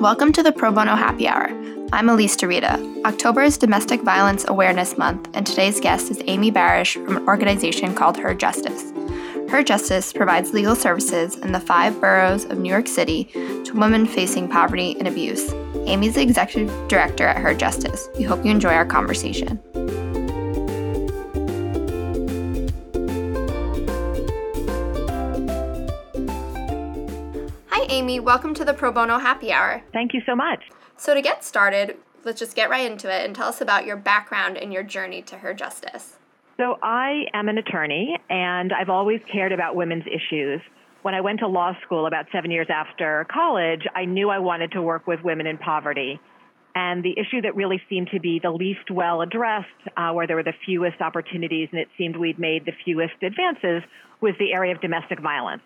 Welcome to the Pro Bono Happy Hour. I'm Elise Dorita. October is Domestic Violence Awareness Month, and today's guest is Amy Barasch from an organization called Her Justice. Her Justice provides legal services in the five boroughs of New York City to women facing poverty and abuse. Amy's the executive director at Her Justice. We hope you enjoy our conversation. Amy. Welcome to the Pro Bono Happy Hour. Thank you so much. So, to get started, let's just get right into it and tell us about your background and your journey to Her Justice. So, I am an attorney and I've always cared about women's issues. When I went to law school about seven years after college, I knew I wanted to work with women in poverty. And the issue that really seemed to be the least well addressed, uh, where there were the fewest opportunities and it seemed we'd made the fewest advances, was the area of domestic violence.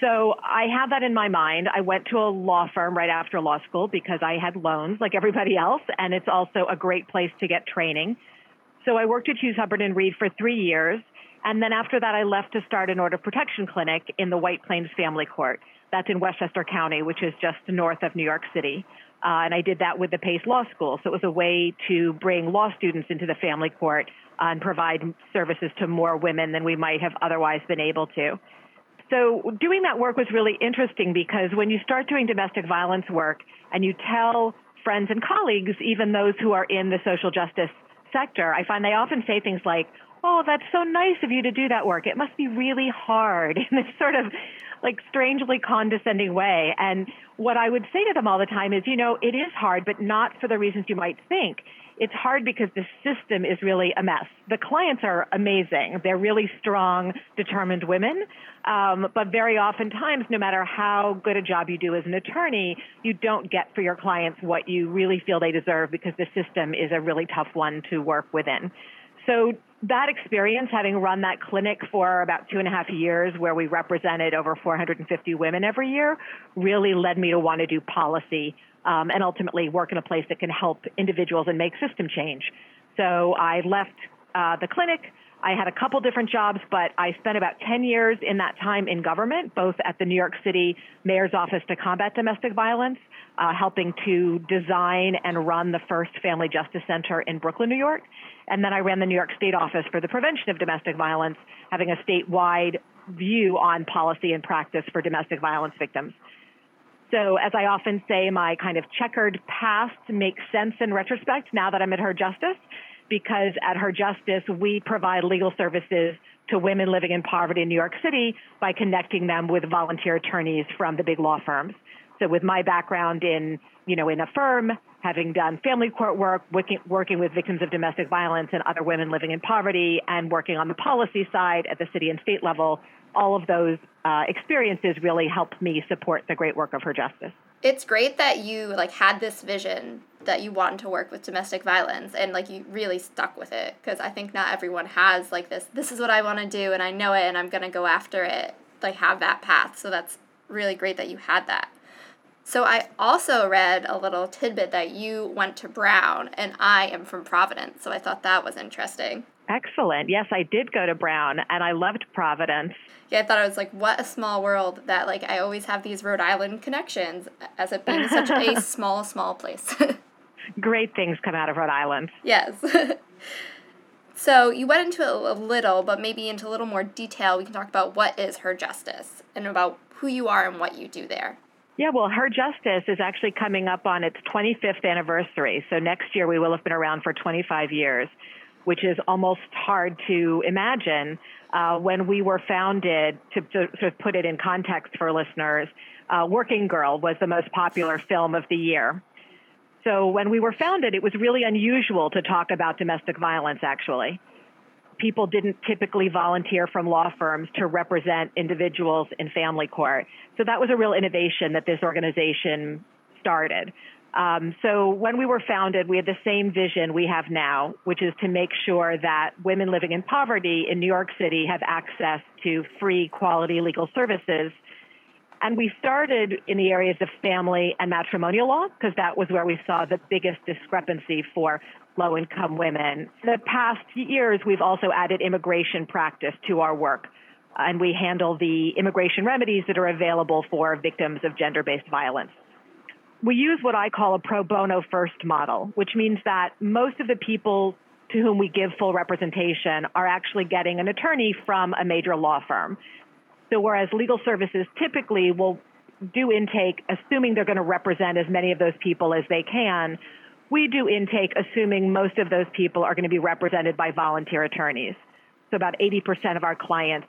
So I had that in my mind. I went to a law firm right after law school because I had loans like everybody else, and it's also a great place to get training. So I worked at Hughes Hubbard and Reed for three years. And then after that, I left to start an order protection clinic in the White Plains Family Court. That's in Westchester County, which is just north of New York City. Uh, and I did that with the Pace Law School. So it was a way to bring law students into the family court uh, and provide services to more women than we might have otherwise been able to. So doing that work was really interesting because when you start doing domestic violence work and you tell friends and colleagues, even those who are in the social justice sector, I find they often say things like, Oh, that's so nice of you to do that work. It must be really hard in this sort of like strangely condescending way. And what I would say to them all the time is, you know, it is hard, but not for the reasons you might think it's hard because the system is really a mess. The clients are amazing. They're really strong, determined women. Um, but very oftentimes, no matter how good a job you do as an attorney, you don't get for your clients what you really feel they deserve because the system is a really tough one to work within. So that experience, having run that clinic for about two and a half years, where we represented over 450 women every year, really led me to want to do policy um, and ultimately work in a place that can help individuals and make system change. So I left uh, the clinic. I had a couple different jobs, but I spent about 10 years in that time in government, both at the New York City Mayor's Office to Combat Domestic Violence, uh, helping to design and run the first Family Justice Center in Brooklyn, New York. And then I ran the New York State Office for the Prevention of Domestic Violence, having a statewide view on policy and practice for domestic violence victims. So, as I often say, my kind of checkered past makes sense in retrospect now that I'm at Her Justice, because at Her Justice, we provide legal services to women living in poverty in New York City by connecting them with volunteer attorneys from the big law firms. So, with my background in, you know, in a firm, having done family court work, working, working with victims of domestic violence and other women living in poverty, and working on the policy side at the city and state level, all of those uh, experiences really helped me support the great work of her justice. It's great that you like had this vision that you wanted to work with domestic violence and like you really stuck with it because I think not everyone has like this this is what I want to do and I know it and I'm going to go after it like have that path so that's really great that you had that. So I also read a little tidbit that you went to Brown and I am from Providence so I thought that was interesting. Excellent. Yes, I did go to Brown and I loved Providence. Yeah, I thought I was like, what a small world that like I always have these Rhode Island connections as it being such a small, small place. Great things come out of Rhode Island. Yes. so you went into it a little, but maybe into a little more detail, we can talk about what is Her Justice and about who you are and what you do there. Yeah, well, Her Justice is actually coming up on its 25th anniversary. So next year we will have been around for 25 years which is almost hard to imagine. Uh, when we were founded, to, to, sort of put it in context for listeners, uh, Working Girl was the most popular film of the year. So when we were founded, it was really unusual to talk about domestic violence, actually. People didn't typically volunteer from law firms to represent individuals in family court. So that was a real innovation that this organization started. Um, so when we were founded, we had the same vision we have now, which is to make sure that women living in poverty in New York City have access to free, quality legal services. And we started in the areas of family and matrimonial law because that was where we saw the biggest discrepancy for low income women. In the past years, we've also added immigration practice to our work. And we handle the immigration remedies that are available for victims of gender based violence. We use what I call a pro bono first model, which means that most of the people to whom we give full representation are actually getting an attorney from a major law firm. So whereas legal services typically will do intake assuming they're going to represent as many of those people as they can, we do intake assuming most of those people are going to be represented by volunteer attorneys. So about 80% of our clients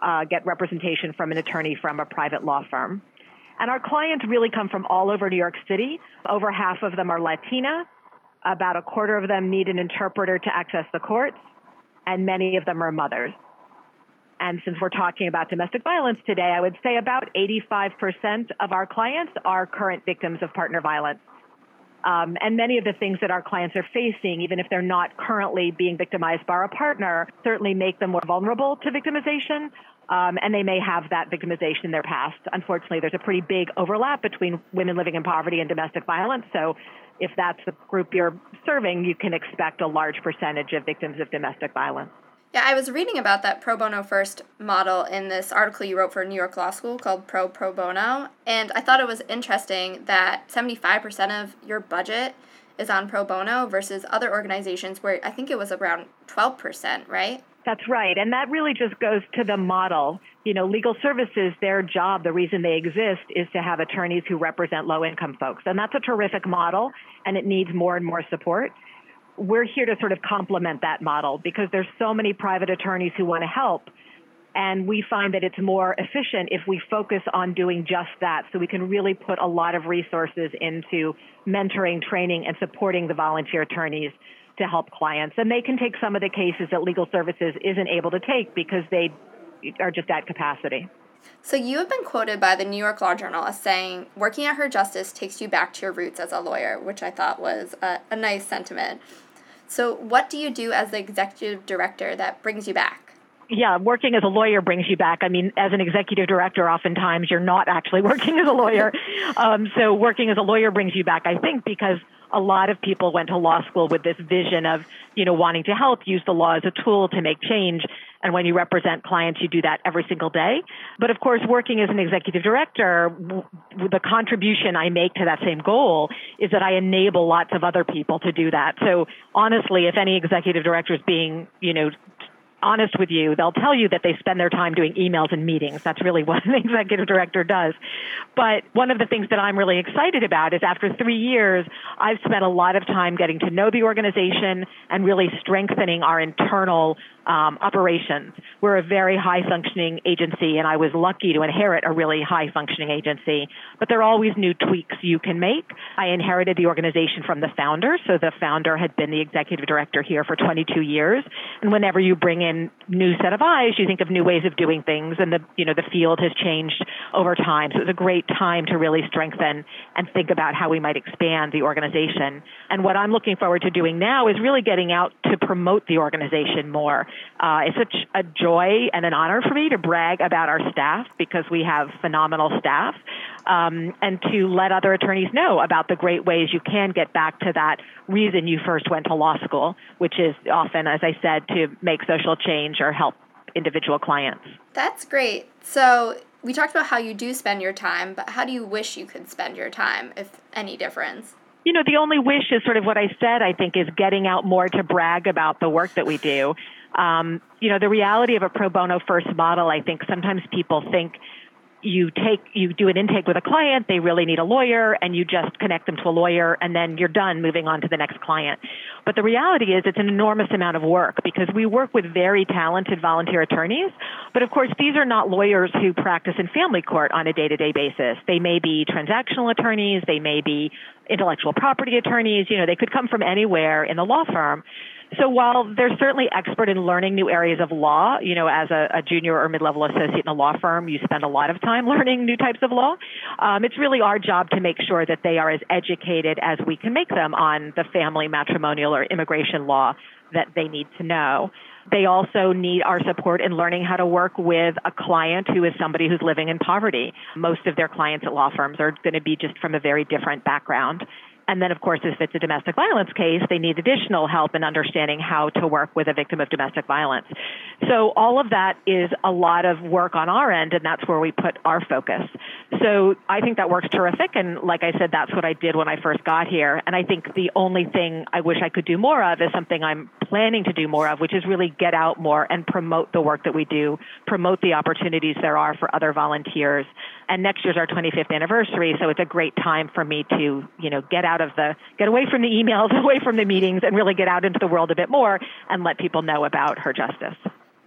uh, get representation from an attorney from a private law firm. And our clients really come from all over New York City. Over half of them are Latina. About a quarter of them need an interpreter to access the courts, and many of them are mothers. And since we're talking about domestic violence today, I would say about 85% of our clients are current victims of partner violence. Um, and many of the things that our clients are facing, even if they're not currently being victimized by a partner, certainly make them more vulnerable to victimization. Um, and they may have that victimization in their past. Unfortunately, there's a pretty big overlap between women living in poverty and domestic violence. So, if that's the group you're serving, you can expect a large percentage of victims of domestic violence. Yeah, I was reading about that pro bono first model in this article you wrote for New York Law School called Pro Pro Bono. And I thought it was interesting that 75% of your budget is on pro bono versus other organizations where I think it was around 12%, right? That's right. And that really just goes to the model. You know, legal services, their job, the reason they exist is to have attorneys who represent low income folks. And that's a terrific model and it needs more and more support we're here to sort of complement that model because there's so many private attorneys who want to help. And we find that it's more efficient if we focus on doing just that. So we can really put a lot of resources into mentoring, training, and supporting the volunteer attorneys to help clients. And they can take some of the cases that legal services isn't able to take because they are just at capacity. So you have been quoted by the New York Law Journal as saying, working at Her Justice takes you back to your roots as a lawyer, which I thought was a, a nice sentiment. So, what do you do as the executive director that brings you back? Yeah, working as a lawyer brings you back. I mean, as an executive director, oftentimes you're not actually working as a lawyer. Um, so, working as a lawyer brings you back, I think, because a lot of people went to law school with this vision of, you know, wanting to help, use the law as a tool to make change. And when you represent clients, you do that every single day. But of course, working as an executive director, the contribution I make to that same goal is that I enable lots of other people to do that. So honestly, if any executive director is being, you know, honest with you, they'll tell you that they spend their time doing emails and meetings. That's really what an executive director does. But one of the things that I'm really excited about is after three years, I've spent a lot of time getting to know the organization and really strengthening our internal um, operations. We're a very high functioning agency, and I was lucky to inherit a really high functioning agency. But there are always new tweaks you can make. I inherited the organization from the founder, so the founder had been the executive director here for 22 years. And whenever you bring in new set of eyes, you think of new ways of doing things, and the you know the field has changed over time. So it was a great time to really strengthen and think about how we might expand the organization. And what I'm looking forward to doing now is really getting out to promote the organization more. Uh, it's such a joy and an honor for me to brag about our staff because we have phenomenal staff, um, and to let other attorneys know about the great ways you can get back to that reason you first went to law school, which is often, as I said, to make social change or help individual clients. That's great. So we talked about how you do spend your time, but how do you wish you could spend your time, if any difference? You know, the only wish is sort of what I said, I think, is getting out more to brag about the work that we do. Um, you know, the reality of a pro bono first model, I think sometimes people think you take you do an intake with a client they really need a lawyer and you just connect them to a lawyer and then you're done moving on to the next client. But the reality is it's an enormous amount of work because we work with very talented volunteer attorneys. But of course these are not lawyers who practice in family court on a day-to-day basis. They may be transactional attorneys they may be intellectual property attorneys. You know they could come from anywhere in the law firm so while they're certainly expert in learning new areas of law, you know, as a, a junior or mid-level associate in a law firm, you spend a lot of time learning new types of law. Um, it's really our job to make sure that they are as educated as we can make them on the family, matrimonial, or immigration law that they need to know. They also need our support in learning how to work with a client who is somebody who's living in poverty. Most of their clients at law firms are going to be just from a very different background And then, of course, if it's a domestic violence case, they need additional help in understanding how to work with a victim of domestic violence. So all of that is a lot of work on our end, and that's where we put our focus. So I think that works terrific. And like I said, that's what I did when I first got here. And I think the only thing I wish I could do more of is something I'm planning to do more of, which is really get out more and promote the work that we do, promote the opportunities there are for other volunteers. And next year's our 25th anniversary, so it's a great time for me to, you know, get out of the, get away from the emails, away from the meetings, and really get out into the world a bit more and let people know about her justice.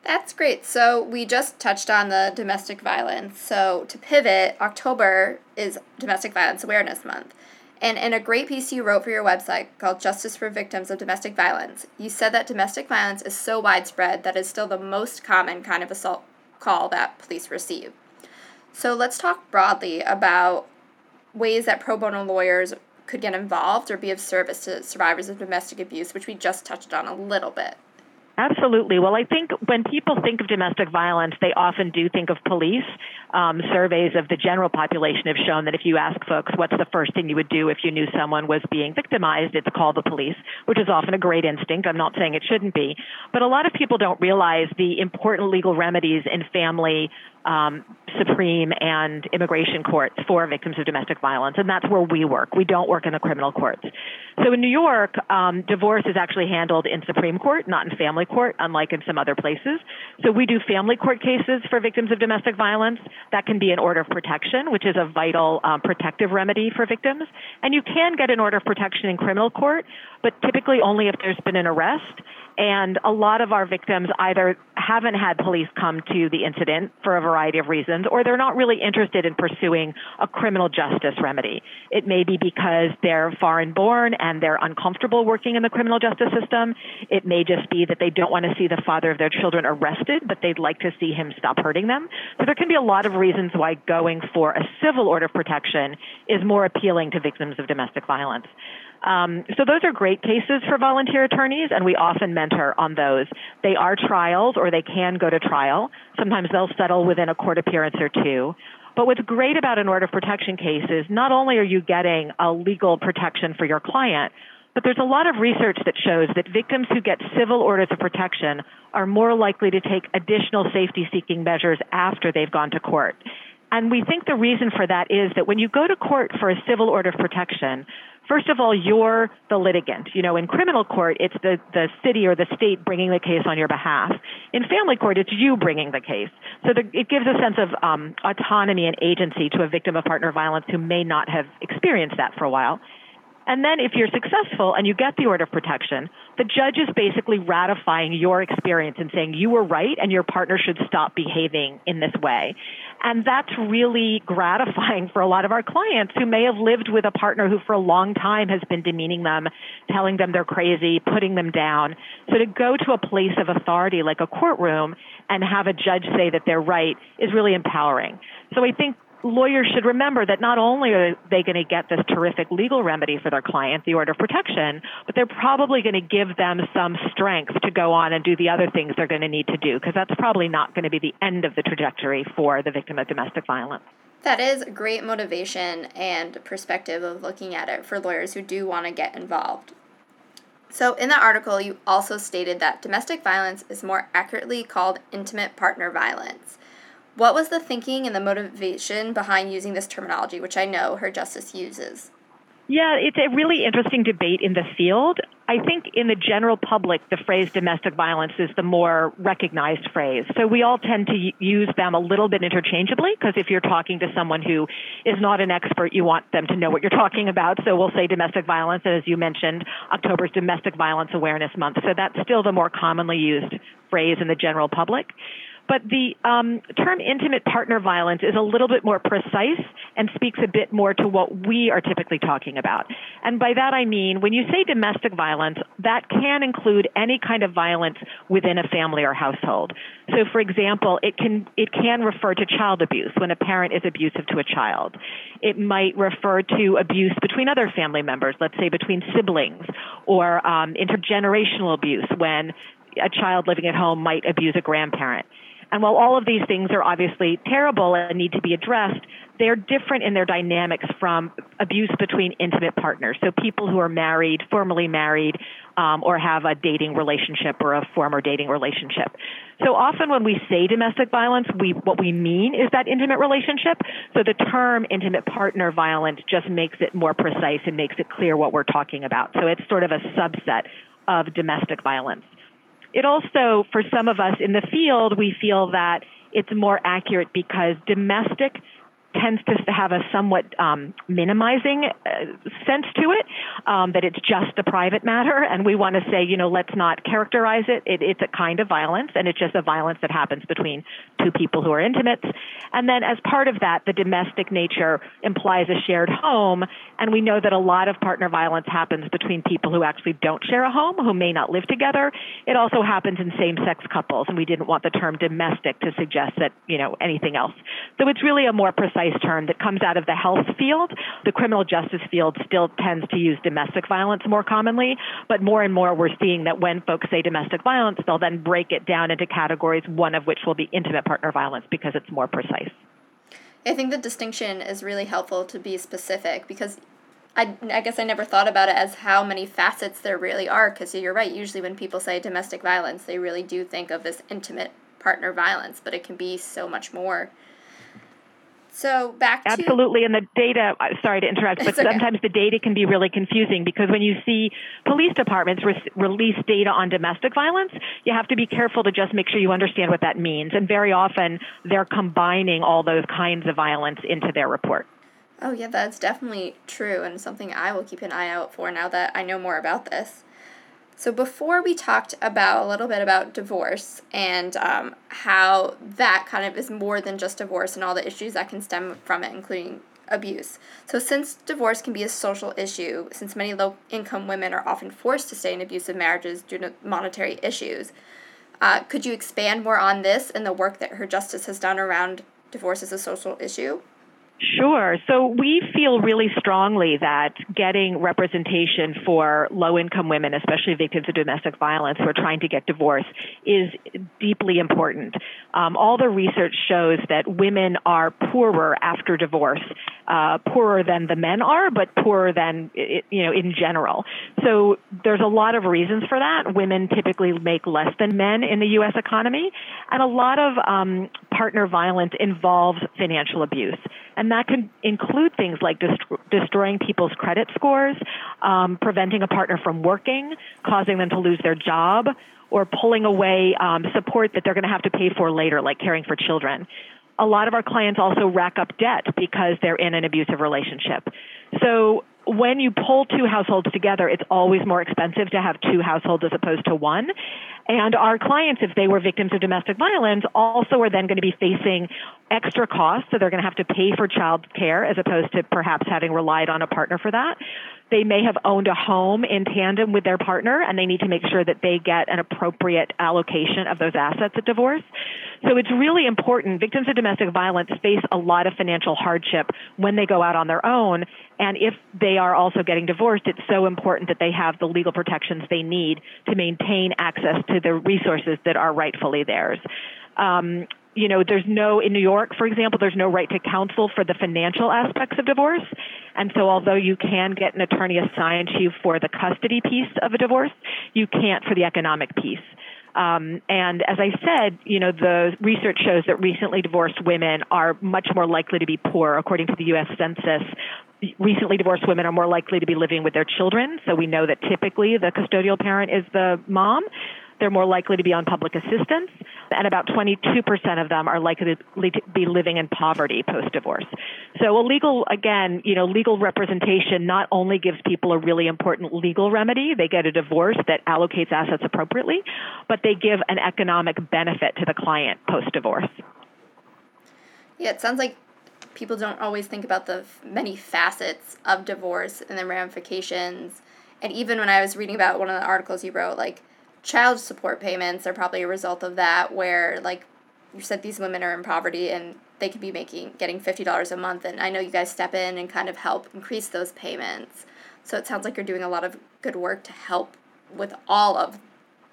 That's great. So we just touched on the domestic violence. So to pivot, October is Domestic Violence Awareness Month. And in a great piece you wrote for your website called Justice for Victims of Domestic Violence, you said that domestic violence is so widespread that it's still the most common kind of assault call that police receive. So let's talk broadly about ways that pro bono lawyers could get involved or be of service to survivors of domestic abuse, which we just touched on a little bit. Absolutely. Well, I think when people think of domestic violence, they often do think of police. Um, surveys of the general population have shown that if you ask folks what's the first thing you would do if you knew someone was being victimized, it's call the police, which is often a great instinct. I'm not saying it shouldn't be. But a lot of people don't realize the important legal remedies in family um, Supreme and immigration courts for victims of domestic violence, and that's where we work. We don't work in the criminal courts. So in New York, um, divorce is actually handled in Supreme Court, not in family court, unlike in some other places. So we do family court cases for victims of domestic violence. That can be an order of protection, which is a vital um, protective remedy for victims. And you can get an order of protection in criminal court, but typically only if there's been an arrest and a lot of our victims either haven't had police come to the incident for a variety of reasons, or they're not really interested in pursuing a criminal justice remedy. It may be because they're foreign born and they're uncomfortable working in the criminal justice system. It may just be that they don't want to see the father of their children arrested, but they'd like to see him stop hurting them. So there can be a lot of reasons why going for a civil order of protection is more appealing to victims of domestic violence. Um, so those are great cases for volunteer attorneys, and we often mentor on those. They are trials, or they can go to trial. Sometimes they'll settle within a court appearance or two. But what's great about an order of protection case is not only are you getting a legal protection for your client, but there's a lot of research that shows that victims who get civil orders of protection are more likely to take additional safety seeking measures after they've gone to court. And we think the reason for that is that when you go to court for a civil order of protection, first of all, you're the litigant. You know, in criminal court, it's the, the city or the state bringing the case on your behalf. In family court, it's you bringing the case. So the, it gives a sense of um, autonomy and agency to a victim of partner violence who may not have experienced that for a while. And then if you're successful and you get the order of protection, the judge is basically ratifying your experience and saying you were right and your partner should stop behaving in this way. And that's really gratifying for a lot of our clients who may have lived with a partner who for a long time has been demeaning them, telling them they're crazy, putting them down. So to go to a place of authority like a courtroom and have a judge say that they're right is really empowering. So I think lawyers should remember that not only are they going to get this terrific legal remedy for their client, the order of protection, but they're probably going to give them some strength to go on and do the other things they're going to need to do, because that's probably not going to be the end of the trajectory for the victim of domestic violence. That is a great motivation and perspective of looking at it for lawyers who do want to get involved. So, in the article, you also stated that domestic violence is more accurately called intimate partner violence. What was the thinking and the motivation behind using this terminology, which I know her justice uses? Yeah, it's a really interesting debate in the field. I think in the general public, the phrase domestic violence is the more recognized phrase. So we all tend to use them a little bit interchangeably because if you're talking to someone who is not an expert, you want them to know what you're talking about. So we'll say domestic violence. And as you mentioned, October is Domestic Violence Awareness Month. So that's still the more commonly used phrase in the general public. But the um, term intimate partner violence is a little bit more precise and speaks a bit more to what we are typically talking about. And by that I mean, when you say domestic violence, that can include any kind of violence within a family or household. So, for example, it can it can refer to child abuse when a parent is abusive to a child. It might refer to abuse between other family members, let's say between siblings, or um, intergenerational abuse when a child living at home might abuse a grandparent. And while all of these things are obviously terrible and need to be addressed, they're different in their dynamics from abuse between intimate partners. So people who are married, formally married, um, or have a dating relationship or a former dating relationship. So often when we say domestic violence, we what we mean is that intimate relationship. So the term intimate partner violence just makes it more precise and makes it clear what we're talking about. So it's sort of a subset of domestic violence. It also, for some of us in the field, we feel that it's more accurate because domestic tends to have a somewhat um, minimizing uh, sense to it, um, that it's just a private matter, and we want to say, you know, let's not characterize it. it. It's a kind of violence, and it's just a violence that happens between two people who are intimates. And then, as part of that, the domestic nature implies a shared home, and we know that a lot of partner violence happens between people who actually don't share a home, who may not live together. It also happens in same-sex couples, and we didn't want the term domestic to suggest that, you know, anything else. So it's really a more precise precise term that comes out of the health field. The criminal justice field still tends to use domestic violence more commonly, but more and more we're seeing that when folks say domestic violence, they'll then break it down into categories, one of which will be intimate partner violence because it's more precise. I think the distinction is really helpful to be specific because I, I guess I never thought about it as how many facets there really are because you're right. Usually, when people say domestic violence, they really do think of this intimate partner violence, but it can be so much more. So back to absolutely, and the data. Sorry to interrupt, but okay. sometimes the data can be really confusing because when you see police departments re- release data on domestic violence, you have to be careful to just make sure you understand what that means. And very often, they're combining all those kinds of violence into their report. Oh yeah, that's definitely true, and something I will keep an eye out for now that I know more about this. So before we talked about a little bit about divorce and um, how that kind of is more than just divorce and all the issues that can stem from it, including abuse. So since divorce can be a social issue, since many low income women are often forced to stay in abusive marriages due to monetary issues, uh, could you expand more on this and the work that her justice has done around divorce as a social issue? Sure. So we feel really strongly that getting representation for low income women, especially victims of domestic violence who are trying to get divorced, is deeply important. Um, all the research shows that women are poorer after divorce, uh, poorer than the men are, but poorer than, you know, in general. So there's a lot of reasons for that. Women typically make less than men in the U.S. economy, and a lot of um, partner violence involves financial abuse. And that can include things like dest- destroying people's credit scores, um, preventing a partner from working, causing them to lose their job, or pulling away um, support that they're going to have to pay for later, like caring for children. A lot of our clients also rack up debt because they're in an abusive relationship. So when you pull two households together, it's always more expensive to have two households as opposed to one. And our clients, if they were victims of domestic violence, also are then going to be facing extra costs. So they're going to have to pay for child care as opposed to perhaps having relied on a partner for that. They may have owned a home in tandem with their partner and they need to make sure that they get an appropriate allocation of those assets at divorce. So it's really important. Victims of domestic violence face a lot of financial hardship when they go out on their own. And if they are also getting divorced, it's so important that they have the legal protections they need to maintain access to the resources that are rightfully theirs. Um, you know, there's no, in New York, for example, there's no right to counsel for the financial aspects of divorce. And so although you can get an attorney assigned to you for the custody piece of a divorce, you can't for the economic piece. Um, and as I said, you know, the research shows that recently divorced women are much more likely to be poor, according to the U.S. Census. Recently divorced women are more likely to be living with their children. So we know that typically the custodial parent is the mom. They're more likely to be on public assistance, and about 22% of them are likely to be living in poverty post divorce. So, a legal, again, you know, legal representation not only gives people a really important legal remedy, they get a divorce that allocates assets appropriately, but they give an economic benefit to the client post divorce. Yeah, it sounds like people don't always think about the many facets of divorce and the ramifications. And even when I was reading about one of the articles you wrote, like child support payments are probably a result of that where like you said these women are in poverty and they could be making getting $50 a month and i know you guys step in and kind of help increase those payments. So it sounds like you're doing a lot of good work to help with all of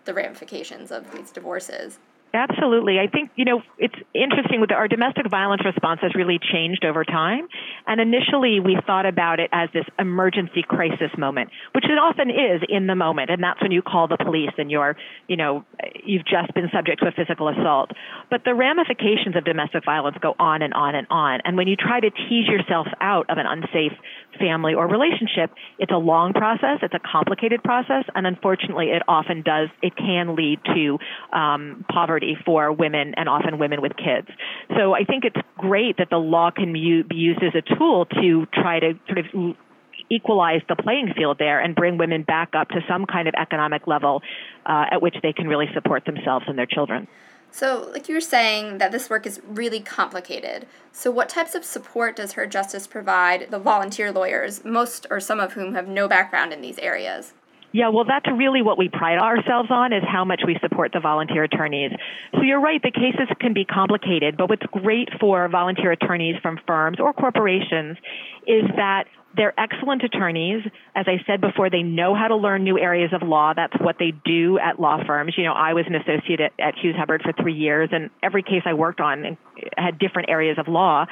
the ramifications of these divorces Absolutely. I think, you know, it's interesting with our domestic violence response has really changed over time. And initially we thought about it as this emergency crisis moment, which it often is in the moment. And that's when you call the police and you're, you know, you've just been subject to a physical assault. But the ramifications of domestic violence go on and on and on. And when you try to tease yourself out of an unsafe family or relationship, it's a long process. It's a complicated process. And unfortunately, it often does, it can lead to um, poverty for women and often women with kids. So I think it's great that the law can be used as a tool to try to sort of equalize the playing field there and bring women back up to some kind of economic level uh, at which they can really support themselves and their children. So, like you were saying, that this work is really complicated. So, what types of support does Her Justice provide the volunteer lawyers, most or some of whom have no background in these areas? Yeah, well, that's really what we pride ourselves on is how much we support the volunteer attorneys. So you're right, the cases can be complicated, but what's great for volunteer attorneys from firms or corporations is that they're excellent attorneys. As I said before, they know how to learn new areas of law. That's what they do at law firms. You know, I was an associate at, at Hughes Hubbard for three years, and every case I worked on had different areas of law.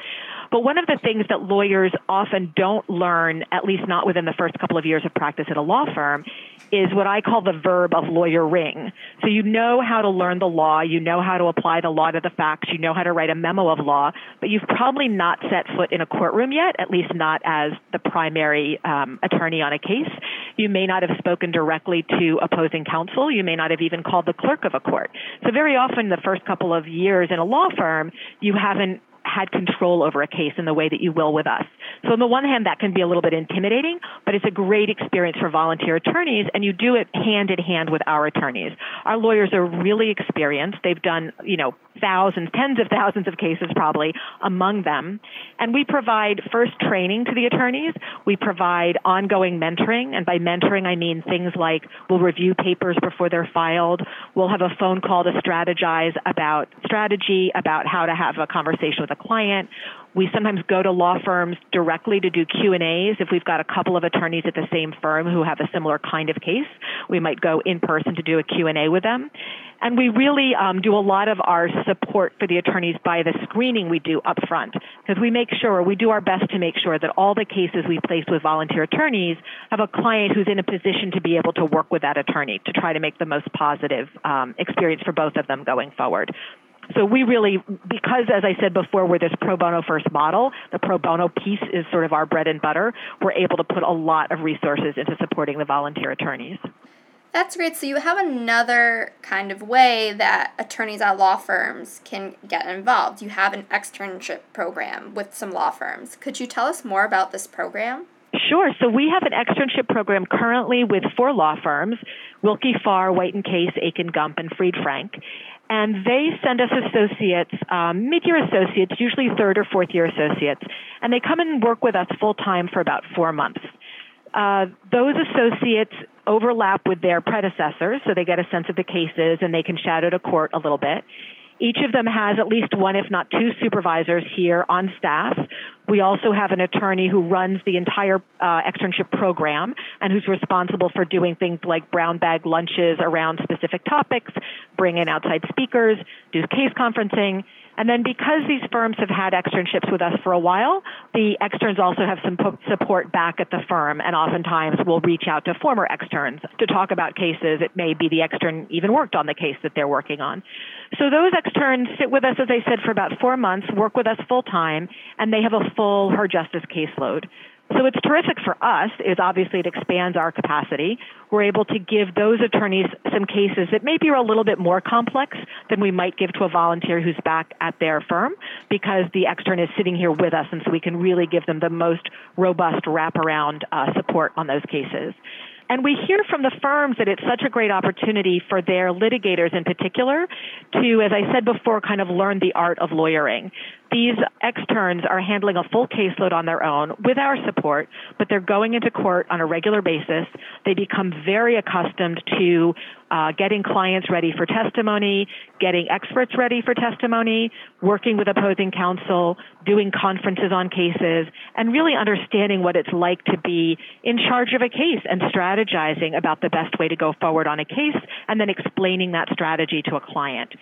But one of the things that lawyers often don't learn, at least not within the first couple of years of practice at a law firm, is what I call the verb of lawyering. So you know how to learn the law, you know how to apply the law to the facts, you know how to write a memo of law, but you've probably not set foot in a courtroom yet, at least not as the primary um, attorney on a case. You may not have spoken directly to opposing counsel. You may not have even called the clerk of a court. So very often the first couple of years in a law firm, you haven't had control over a case in the way that you will with us. So on the one hand, that can be a little bit intimidating, but it's a great experience for volunteer attorneys, and you do it hand in hand with our attorneys. Our lawyers are really experienced. They've done, you know, thousands, tens of thousands of cases probably among them. And we provide first training to the attorneys. We provide ongoing mentoring. And by mentoring, I mean things like we'll review papers before they're filed. We'll have a phone call to strategize about strategy, about how to have a conversation with a client. We sometimes go to law firms directly to do Q&As if we've got a couple of attorneys at the same firm who have a similar kind of case. We might go in person to do a Q&A with them. And we really um, do a lot of our support for the attorneys by the screening we do up front because we make sure, we do our best to make sure that all the cases we place with volunteer attorneys have a client who's in a position to be able to work with that attorney to try to make the most positive um, experience for both of them going forward. So we really, because as I said before, we're this pro bono first model, the pro bono piece is sort of our bread and butter. We're able to put a lot of resources into supporting the volunteer attorneys. That's great. So you have another kind of way that attorneys at law firms can get involved. You have an externship program with some law firms. Could you tell us more about this program? Sure. So we have an externship program currently with four law firms, Willkie Farr, White and Case, Akin Gump, and Fried Frank and they send us associates, um, mid-year associates, usually third or fourth year associates, and they come and work with us full time for about four months. Uh, those associates overlap with their predecessors, so they get a sense of the cases and they can shadow to court a little bit. Each of them has at least one, if not two, supervisors here on staff. We also have an attorney who runs the entire uh, externship program and who's responsible for doing things like brown bag lunches around specific topics, bring in outside speakers, do case conferencing, and then because these firms have had externships with us for a while, the externs also have some support back at the firm and oftentimes will reach out to former externs to talk about cases. It may be the extern even worked on the case that they're working on. So those externs sit with us, as I said, for about four months, work with us full time, and they have a full Her Justice caseload. So it's terrific for us is obviously it expands our capacity. We're able to give those attorneys some cases that maybe are a little bit more complex than we might give to a volunteer who's back at their firm because the extern is sitting here with us and so we can really give them the most robust wraparound uh, support on those cases. And we hear from the firms that it's such a great opportunity for their litigators in particular to, as I said before, kind of learn the art of lawyering. These externs are handling a full caseload on their own with our support, but they're going into court on a regular basis. They become very accustomed to uh, getting clients ready for testimony, getting experts ready for testimony, working with opposing counsel, doing conferences on cases, and really understanding what it's like to be in charge of a case and strategizing about the best way to go forward on a case and then explaining that strategy to a client.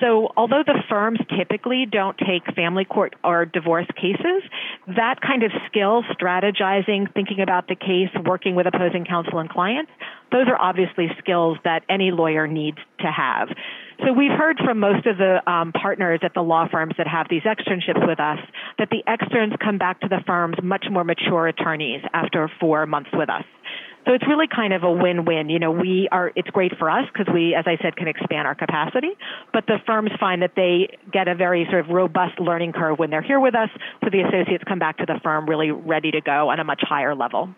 So, although the firms typically don't take family court or divorce cases, that kind of skill, strategizing, thinking about the case, working with opposing counsel and clients, those are obviously skills that any lawyer needs to have. So we've heard from most of the um, partners at the law firms that have these externships with us that the externs come back to the firms much more mature attorneys after four months with us. So it's really kind of a win-win. You know, we are, it's great for us because we, as I said, can expand our capacity, but the firms find that they get a very sort of robust learning curve when they're here with us, so the associates come back to the firm really ready to go on a much higher level.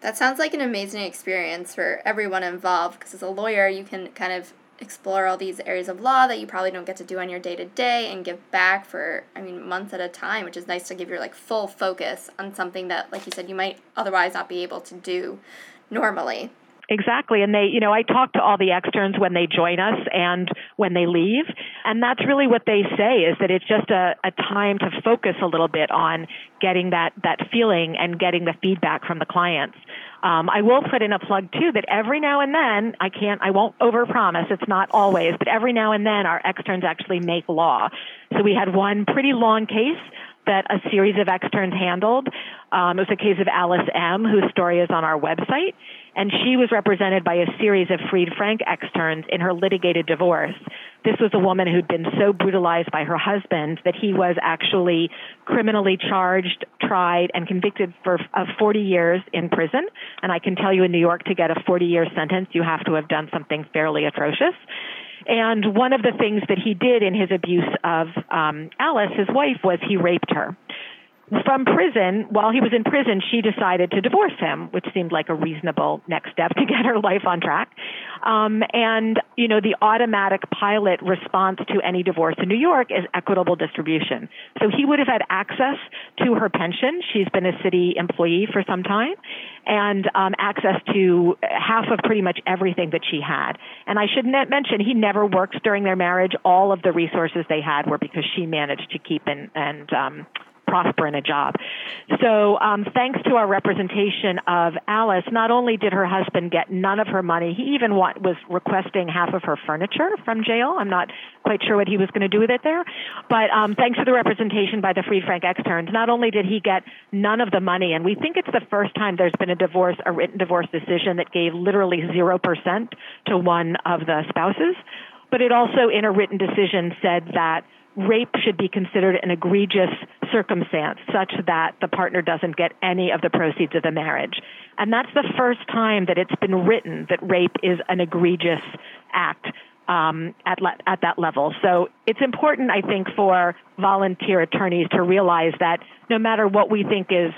That sounds like an amazing experience for everyone involved because as a lawyer, you can kind of explore all these areas of law that you probably don't get to do on your day to day and give back for I mean months at a time, which is nice to give your like full focus on something that like you said you might otherwise not be able to do normally. Exactly. And they, you know, I talk to all the externs when they join us and when they leave. And that's really what they say is that it's just a, a time to focus a little bit on getting that, that feeling and getting the feedback from the clients. Um, I will put in a plug too that every now and then, I can't, I won't overpromise, it's not always, but every now and then our externs actually make law. So we had one pretty long case that a series of externs handled. Um, it was a case of Alice M., whose story is on our website, and she was represented by a series of Fried Frank externs in her litigated divorce. This was a woman who'd been so brutalized by her husband that he was actually criminally charged, tried, and convicted for of 40 years in prison. And I can tell you in New York, to get a 40 year sentence, you have to have done something fairly atrocious. And one of the things that he did in his abuse of um, Alice, his wife, was he raped her from prison, while he was in prison, she decided to divorce him, which seemed like a reasonable next step to get her life on track. Um, and, you know, the automatic pilot response to any divorce in New York is equitable distribution. So he would have had access to her pension. She's been a city employee for some time and um, access to half of pretty much everything that she had. And I should not mention, he never worked during their marriage. All of the resources they had were because she managed to keep and, and um, prosper in a job. So, um, thanks to our representation of Alice, not only did her husband get none of her money, he even want, was requesting half of her furniture from jail. I'm not quite sure what he was going to do with it there. But um, thanks to the representation by the Fried Frank externs, not only did he get none of the money, and we think it's the first time there's been a divorce, a written divorce decision that gave literally 0% to one of the spouses, but it also, in a written decision, said that rape should be considered an egregious circumstance such that the partner doesn't get any of the proceeds of the marriage. And that's the first time that it's been written that rape is an egregious act um, at, le- at that level. So it's important, I think, for volunteer attorneys to realize that no matter what we think is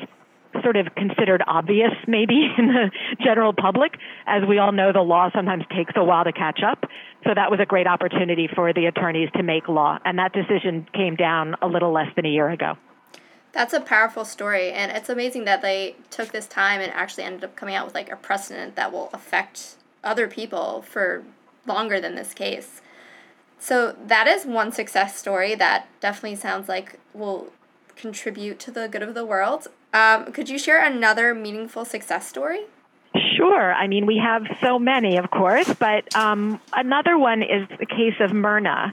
sort of considered obvious maybe in the general public. As we all know, the law sometimes takes a while to catch up. So that was a great opportunity for the attorneys to make law. And that decision came down a little less than a year ago. That's a powerful story. And it's amazing that they took this time and actually ended up coming out with like a precedent that will affect other people for longer than this case. So that is one success story that definitely sounds like will contribute to the good of the world. Um, could you share another meaningful success story? Sure. I mean, we have so many, of course, but um, another one is the case of Myrna.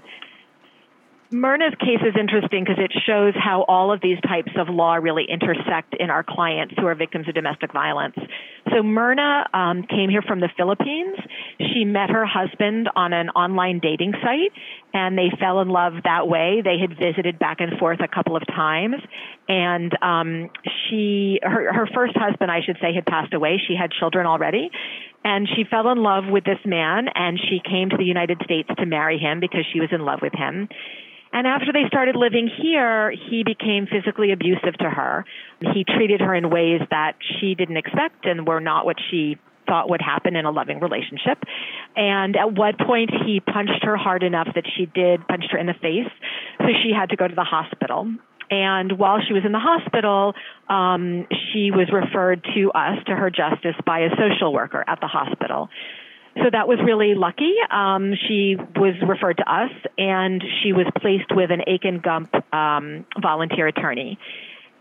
Myrna's case is interesting because it shows how all of these types of law really intersect in our clients who are victims of domestic violence. So Myrna um, came here from the Philippines. She met her husband on an online dating site, and they fell in love that way. They had visited back and forth a couple of times, and um, she, her, her first husband, I should say, had passed away. She had children already, and she fell in love with this man, and she came to the United States to marry him because she was in love with him. And after they started living here, he became physically abusive to her. He treated her in ways that she didn't expect and were not what she thought would happen in a loving relationship. And at one point he punched her hard enough that she did punched her in the face, so she had to go to the hospital. And while she was in the hospital, um, she was referred to us, to her justice, by a social worker at the hospital. So that was really lucky. Um, she was referred to us, and she was placed with an Akin Gump um, volunteer attorney.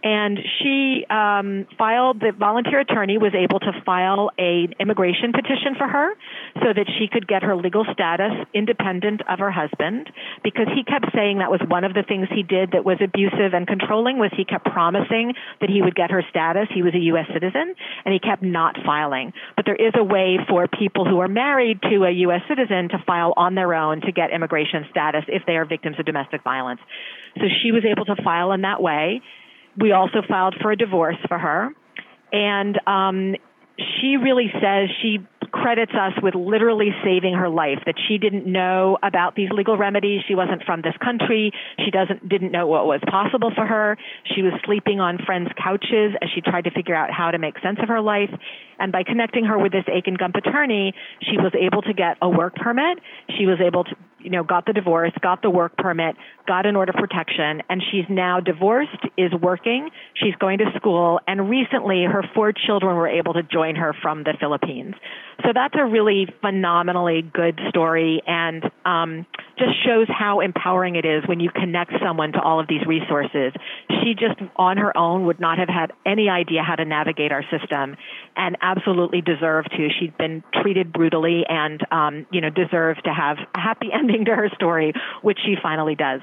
And she um, filed the volunteer attorney was able to file a immigration petition for her so that she could get her legal status independent of her husband. Because he kept saying that was one of the things he did that was abusive and controlling was he kept promising that he would get her status. He was a US citizen and he kept not filing. But there is a way for people who are married to a US citizen to file on their own to get immigration status if they are victims of domestic violence. So she was able to file in that way we also filed for a divorce for her. And um, she really says she credits us with literally saving her life that she didn't know about these legal remedies. She wasn't from this country. She doesn't didn't know what was possible for her. She was sleeping on friends couches as she tried to figure out how to make sense of her life and by connecting her with this Akin Gump attorney she was able to get a work permit. She was able to you know got the divorce got the work permit got an order of protection and she's now divorced is working she's going to school and recently her four children were able to join her from the Philippines. So that's a really phenomenally good story and um, just shows how empowering it is when you connect someone to all of these resources. She just on her own would not have had any idea how to navigate our system. And absolutely deserved to. She'd been treated brutally and, um, you know, deserved to have a happy ending to her story, which she finally does.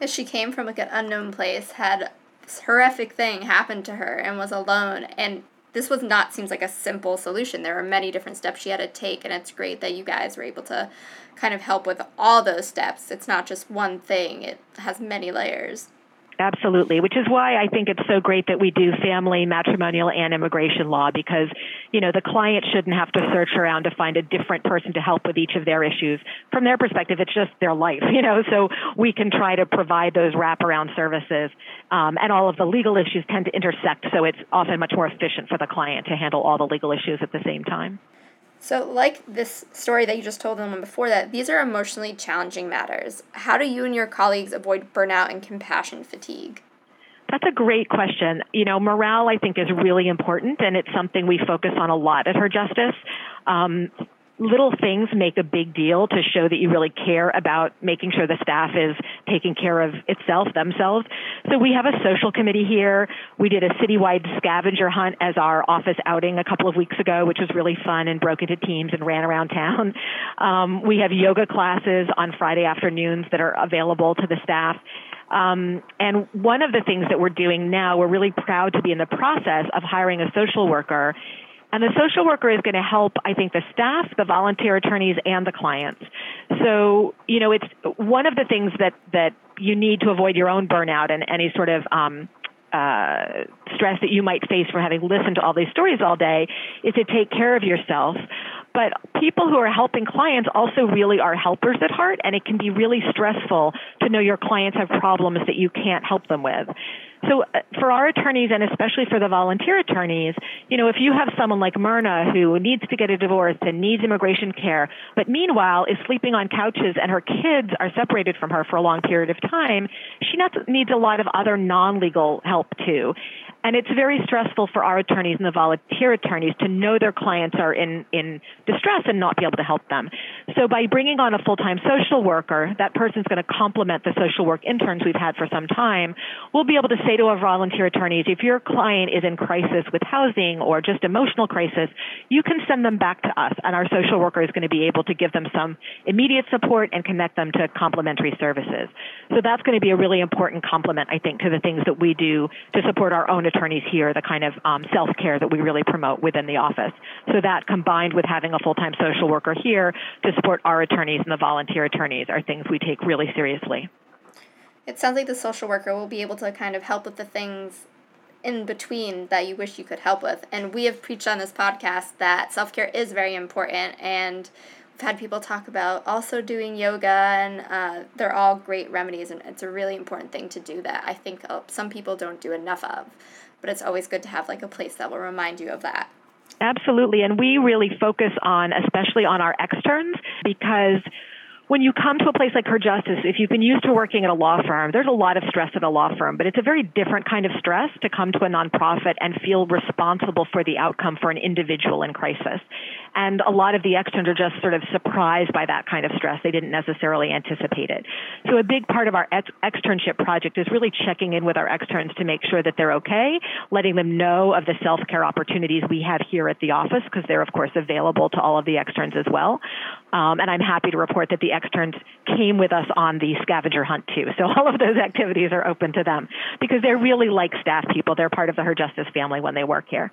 As she came from like an unknown place, had this horrific thing happen to her and was alone and this was not seems like a simple solution. There were many different steps she had to take, and it's great that you guys were able to kind of help with all those steps. It's not just one thing; it has many layers. Absolutely, which is why I think it's so great that we do family, matrimonial, and immigration law because, you know, the client shouldn't have to search around to find a different person to help with each of their issues. From their perspective, it's just their life, you know, so we can try to provide those wraparound services. Um, and all of the legal issues tend to intersect, so it's often much more efficient for the client to handle all the legal issues at the same time. So, like this story that you just told them before that, these are emotionally challenging matters. How do you and your colleagues avoid burnout and compassion fatigue? That's a great question. You know, morale, I think, is really important, and it's something we focus on a lot at Her Justice. Um, little things make a big deal to show that you really care about making sure the staff is taking care of itself, themselves. So we have a social committee here. We did a citywide scavenger hunt as our office outing a couple of weeks ago, which was really fun and broke into teams and ran around town. Um, we have yoga classes on Friday afternoons that are available to the staff. Um, and one of the things that we're doing now, we're really proud to be in the process of hiring a social worker and the social worker is going to help, I think, the staff, the volunteer attorneys, and the clients. So, you know, it's one of the things that, that you need to avoid your own burnout and any sort of um, uh, stress that you might face from having listened to all these stories all day is to take care of yourself. But people who are helping clients also really are helpers at heart, and it can be really stressful to know your clients have problems that you can't help them with. So uh, for our attorneys and especially for the volunteer attorneys, you know, if you have someone like Myrna who needs to get a divorce and needs immigration care, but meanwhile is sleeping on couches and her kids are separated from her for a long period of time, she needs a lot of other non-legal help too. And it's very stressful for our attorneys and the volunteer attorneys to know their clients are in, in distress and not be able to help them. So by bringing on a full-time social worker, that person's going to complement the social work interns we've had for some time. We'll be able to say to our volunteer attorneys, if your client is in crisis with housing or just emotional crisis, you can send them back to us and our social worker is going to be able to give them some immediate support and connect them to complementary services. So that's going to be a really important complement, I think, to the things that we do to support our own attorneys here, the kind of um, self care that we really promote within the office. So that combined with having a full time social worker here to support our attorneys and the volunteer attorneys are things we take really seriously. It sounds like the social worker will be able to kind of help with the things in between that you wish you could help with. And we have preached on this podcast that self care is very important and Had people talk about also doing yoga, and uh, they're all great remedies, and it's a really important thing to do that I think uh, some people don't do enough of. But it's always good to have like a place that will remind you of that. Absolutely, and we really focus on, especially on our externs, because when you come to a place like Her Justice, if you've been used to working at a law firm, there's a lot of stress at a law firm, but it's a very different kind of stress to come to a nonprofit and feel responsible for the outcome for an individual in crisis. And a lot of the externs are just sort of surprised by that kind of stress. They didn't necessarily anticipate it. So a big part of our ex- externship project is really checking in with our externs to make sure that they're okay, letting them know of the self-care opportunities we have here at the office because they're of course available to all of the externs as well. Um, and I'm happy to report that the externs came with us on the scavenger hunt too. So all of those activities are open to them because they're really like staff people. They're part of the Her Justice family when they work here.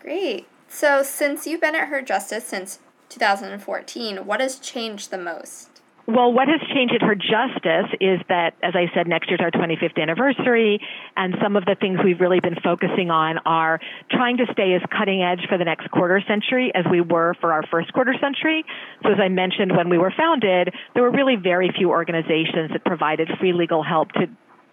Great. So since you've been at Her Justice since 2014, what has changed the most? Well, what has changed at Her Justice is that, as I said, next year's our 25th anniversary, and some of the things we've really been focusing on are trying to stay as cutting edge for the next quarter century as we were for our first quarter century. So, as I mentioned, when we were founded, there were really very few organizations that provided free legal help to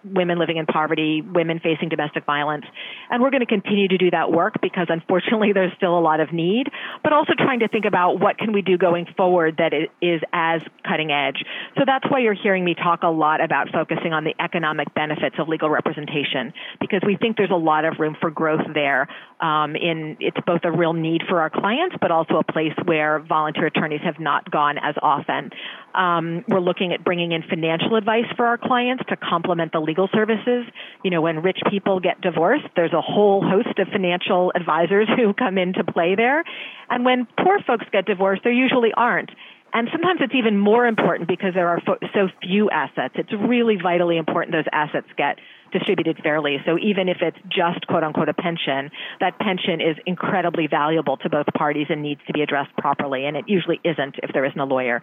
women living in poverty, women facing domestic violence. And we're going to continue to do that work because unfortunately there's still a lot of need, but also trying to think about what can we do going forward that is as cutting edge. So that's why you're hearing me talk a lot about focusing on the economic benefits of legal representation because we think there's a lot of room for growth there. Um, in it's both a real need for our clients, but also a place where volunteer attorneys have not gone as often. Um, we're looking at bringing in financial advice for our clients to complement the legal services. You know, when rich people get divorced, there's a whole host of financial advisors who come into play there. And when poor folks get divorced, there usually aren't. And sometimes it's even more important because there are so few assets. It's really vitally important those assets get distributed fairly. So even if it's just quote unquote a pension, that pension is incredibly valuable to both parties and needs to be addressed properly. And it usually isn't if there isn't a lawyer.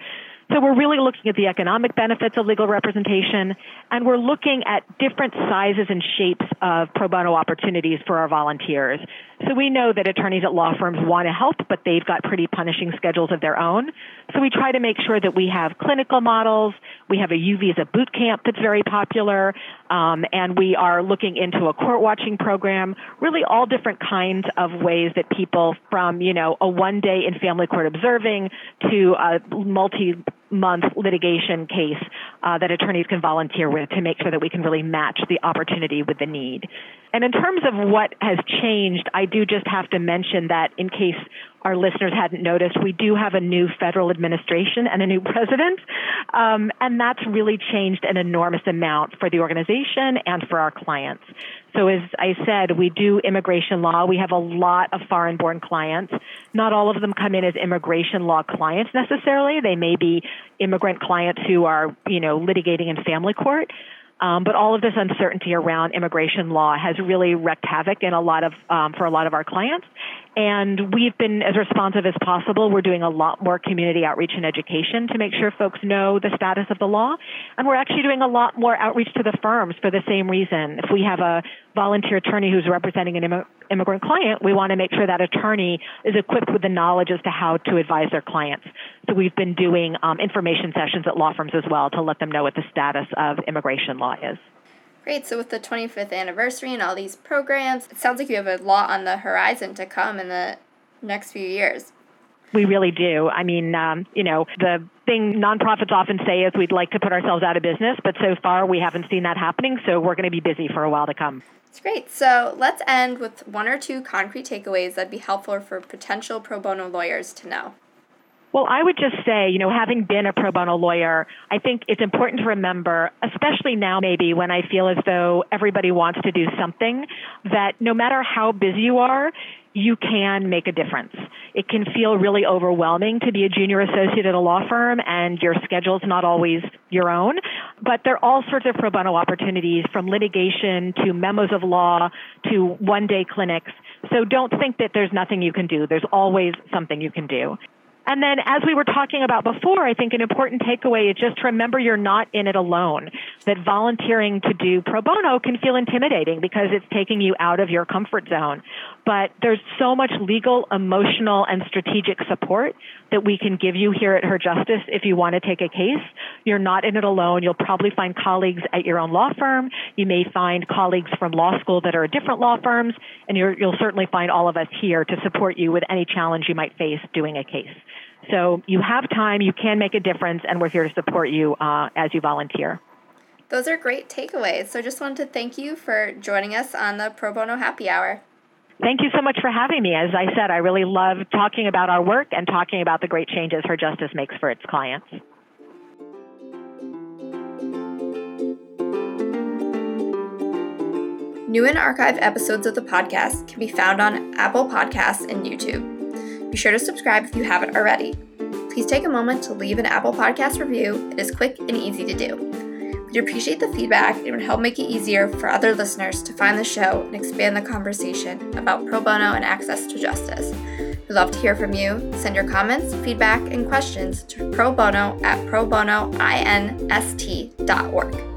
So we're really looking at the economic benefits of legal representation and we're looking at different sizes and shapes of pro bono opportunities for our volunteers. So we know that attorneys at law firms want to help, but they've got pretty punishing schedules of their own. So we try to make sure that we have clinical models. We have a U Visa boot camp that's very popular. Um, and we are looking into a court watching program, really all different kinds of ways that people from, you know, a one day in family court observing to a multi month litigation case uh, that attorneys can volunteer with to make sure that we can really match the opportunity with the need. And in terms of what has changed, I do just have to mention that in case our listeners hadn't noticed, we do have a new federal administration and a new president. Um, and that's really changed an enormous amount for the organization and for our clients. So as I said, we do immigration law. We have a lot of foreign born clients. Not all of them come in as immigration law clients necessarily. They may be immigrant clients who are, you know, litigating in family court. Um, but all of this uncertainty around immigration law has really wreaked havoc in a lot of um, for a lot of our clients. And we've been as responsive as possible. We're doing a lot more community outreach and education to make sure folks know the status of the law. And we're actually doing a lot more outreach to the firms for the same reason. If we have a volunteer attorney who's representing an Im- immigrant client, we want to make sure that attorney is equipped with the knowledge as to how to advise their clients. So we've been doing um, information sessions at law firms as well to let them know what the status of immigration law is. Great. So with the 25th anniversary and all these programs, it sounds like you have a lot on the horizon to come in the next few years. We really do. I mean, um, you know, the thing nonprofits often say is we'd like to put ourselves out of business, but so far we haven't seen that happening. So we're going to be busy for a while to come. It's great. So let's end with one or two concrete takeaways that'd be helpful for potential pro bono lawyers to know. Well, I would just say, you know, having been a pro bono lawyer, I think it's important to remember, especially now maybe when I feel as though everybody wants to do something, that no matter how busy you are, you can make a difference. It can feel really overwhelming to be a junior associate at a law firm and your schedule's not always your own, but there are all sorts of pro bono opportunities from litigation to memos of law to one day clinics. So don't think that there's nothing you can do. There's always something you can do. And then, as we were talking about before, I think an important takeaway is just remember you're not in it alone. That volunteering to do pro bono can feel intimidating because it's taking you out of your comfort zone. But there's so much legal, emotional, and strategic support that we can give you here at Her Justice if you want to take a case. You're not in it alone. You'll probably find colleagues at your own law firm. You may find colleagues from law school that are at different law firms, and you'll certainly find all of us here to support you with any challenge you might face doing a case. So you have time, you can make a difference, and we're here to support you uh, as you volunteer. Those are great takeaways. So just wanted to thank you for joining us on the Pro Bono Happy Hour. Thank you so much for having me. As I said, I really love talking about our work and talking about the great changes Her Justice makes for its clients. New and archived episodes of the podcast can be found on Apple Podcasts and YouTube. Be sure to subscribe if you haven't already. Please take a moment to leave an Apple Podcast review. It is quick and easy to do. We'd appreciate the feedback. It would help make it easier for other listeners to find the show and expand the conversation about pro bono and access to justice. We'd love to hear from you. Send your comments, feedback, and questions to pro bono at probonoinst.org.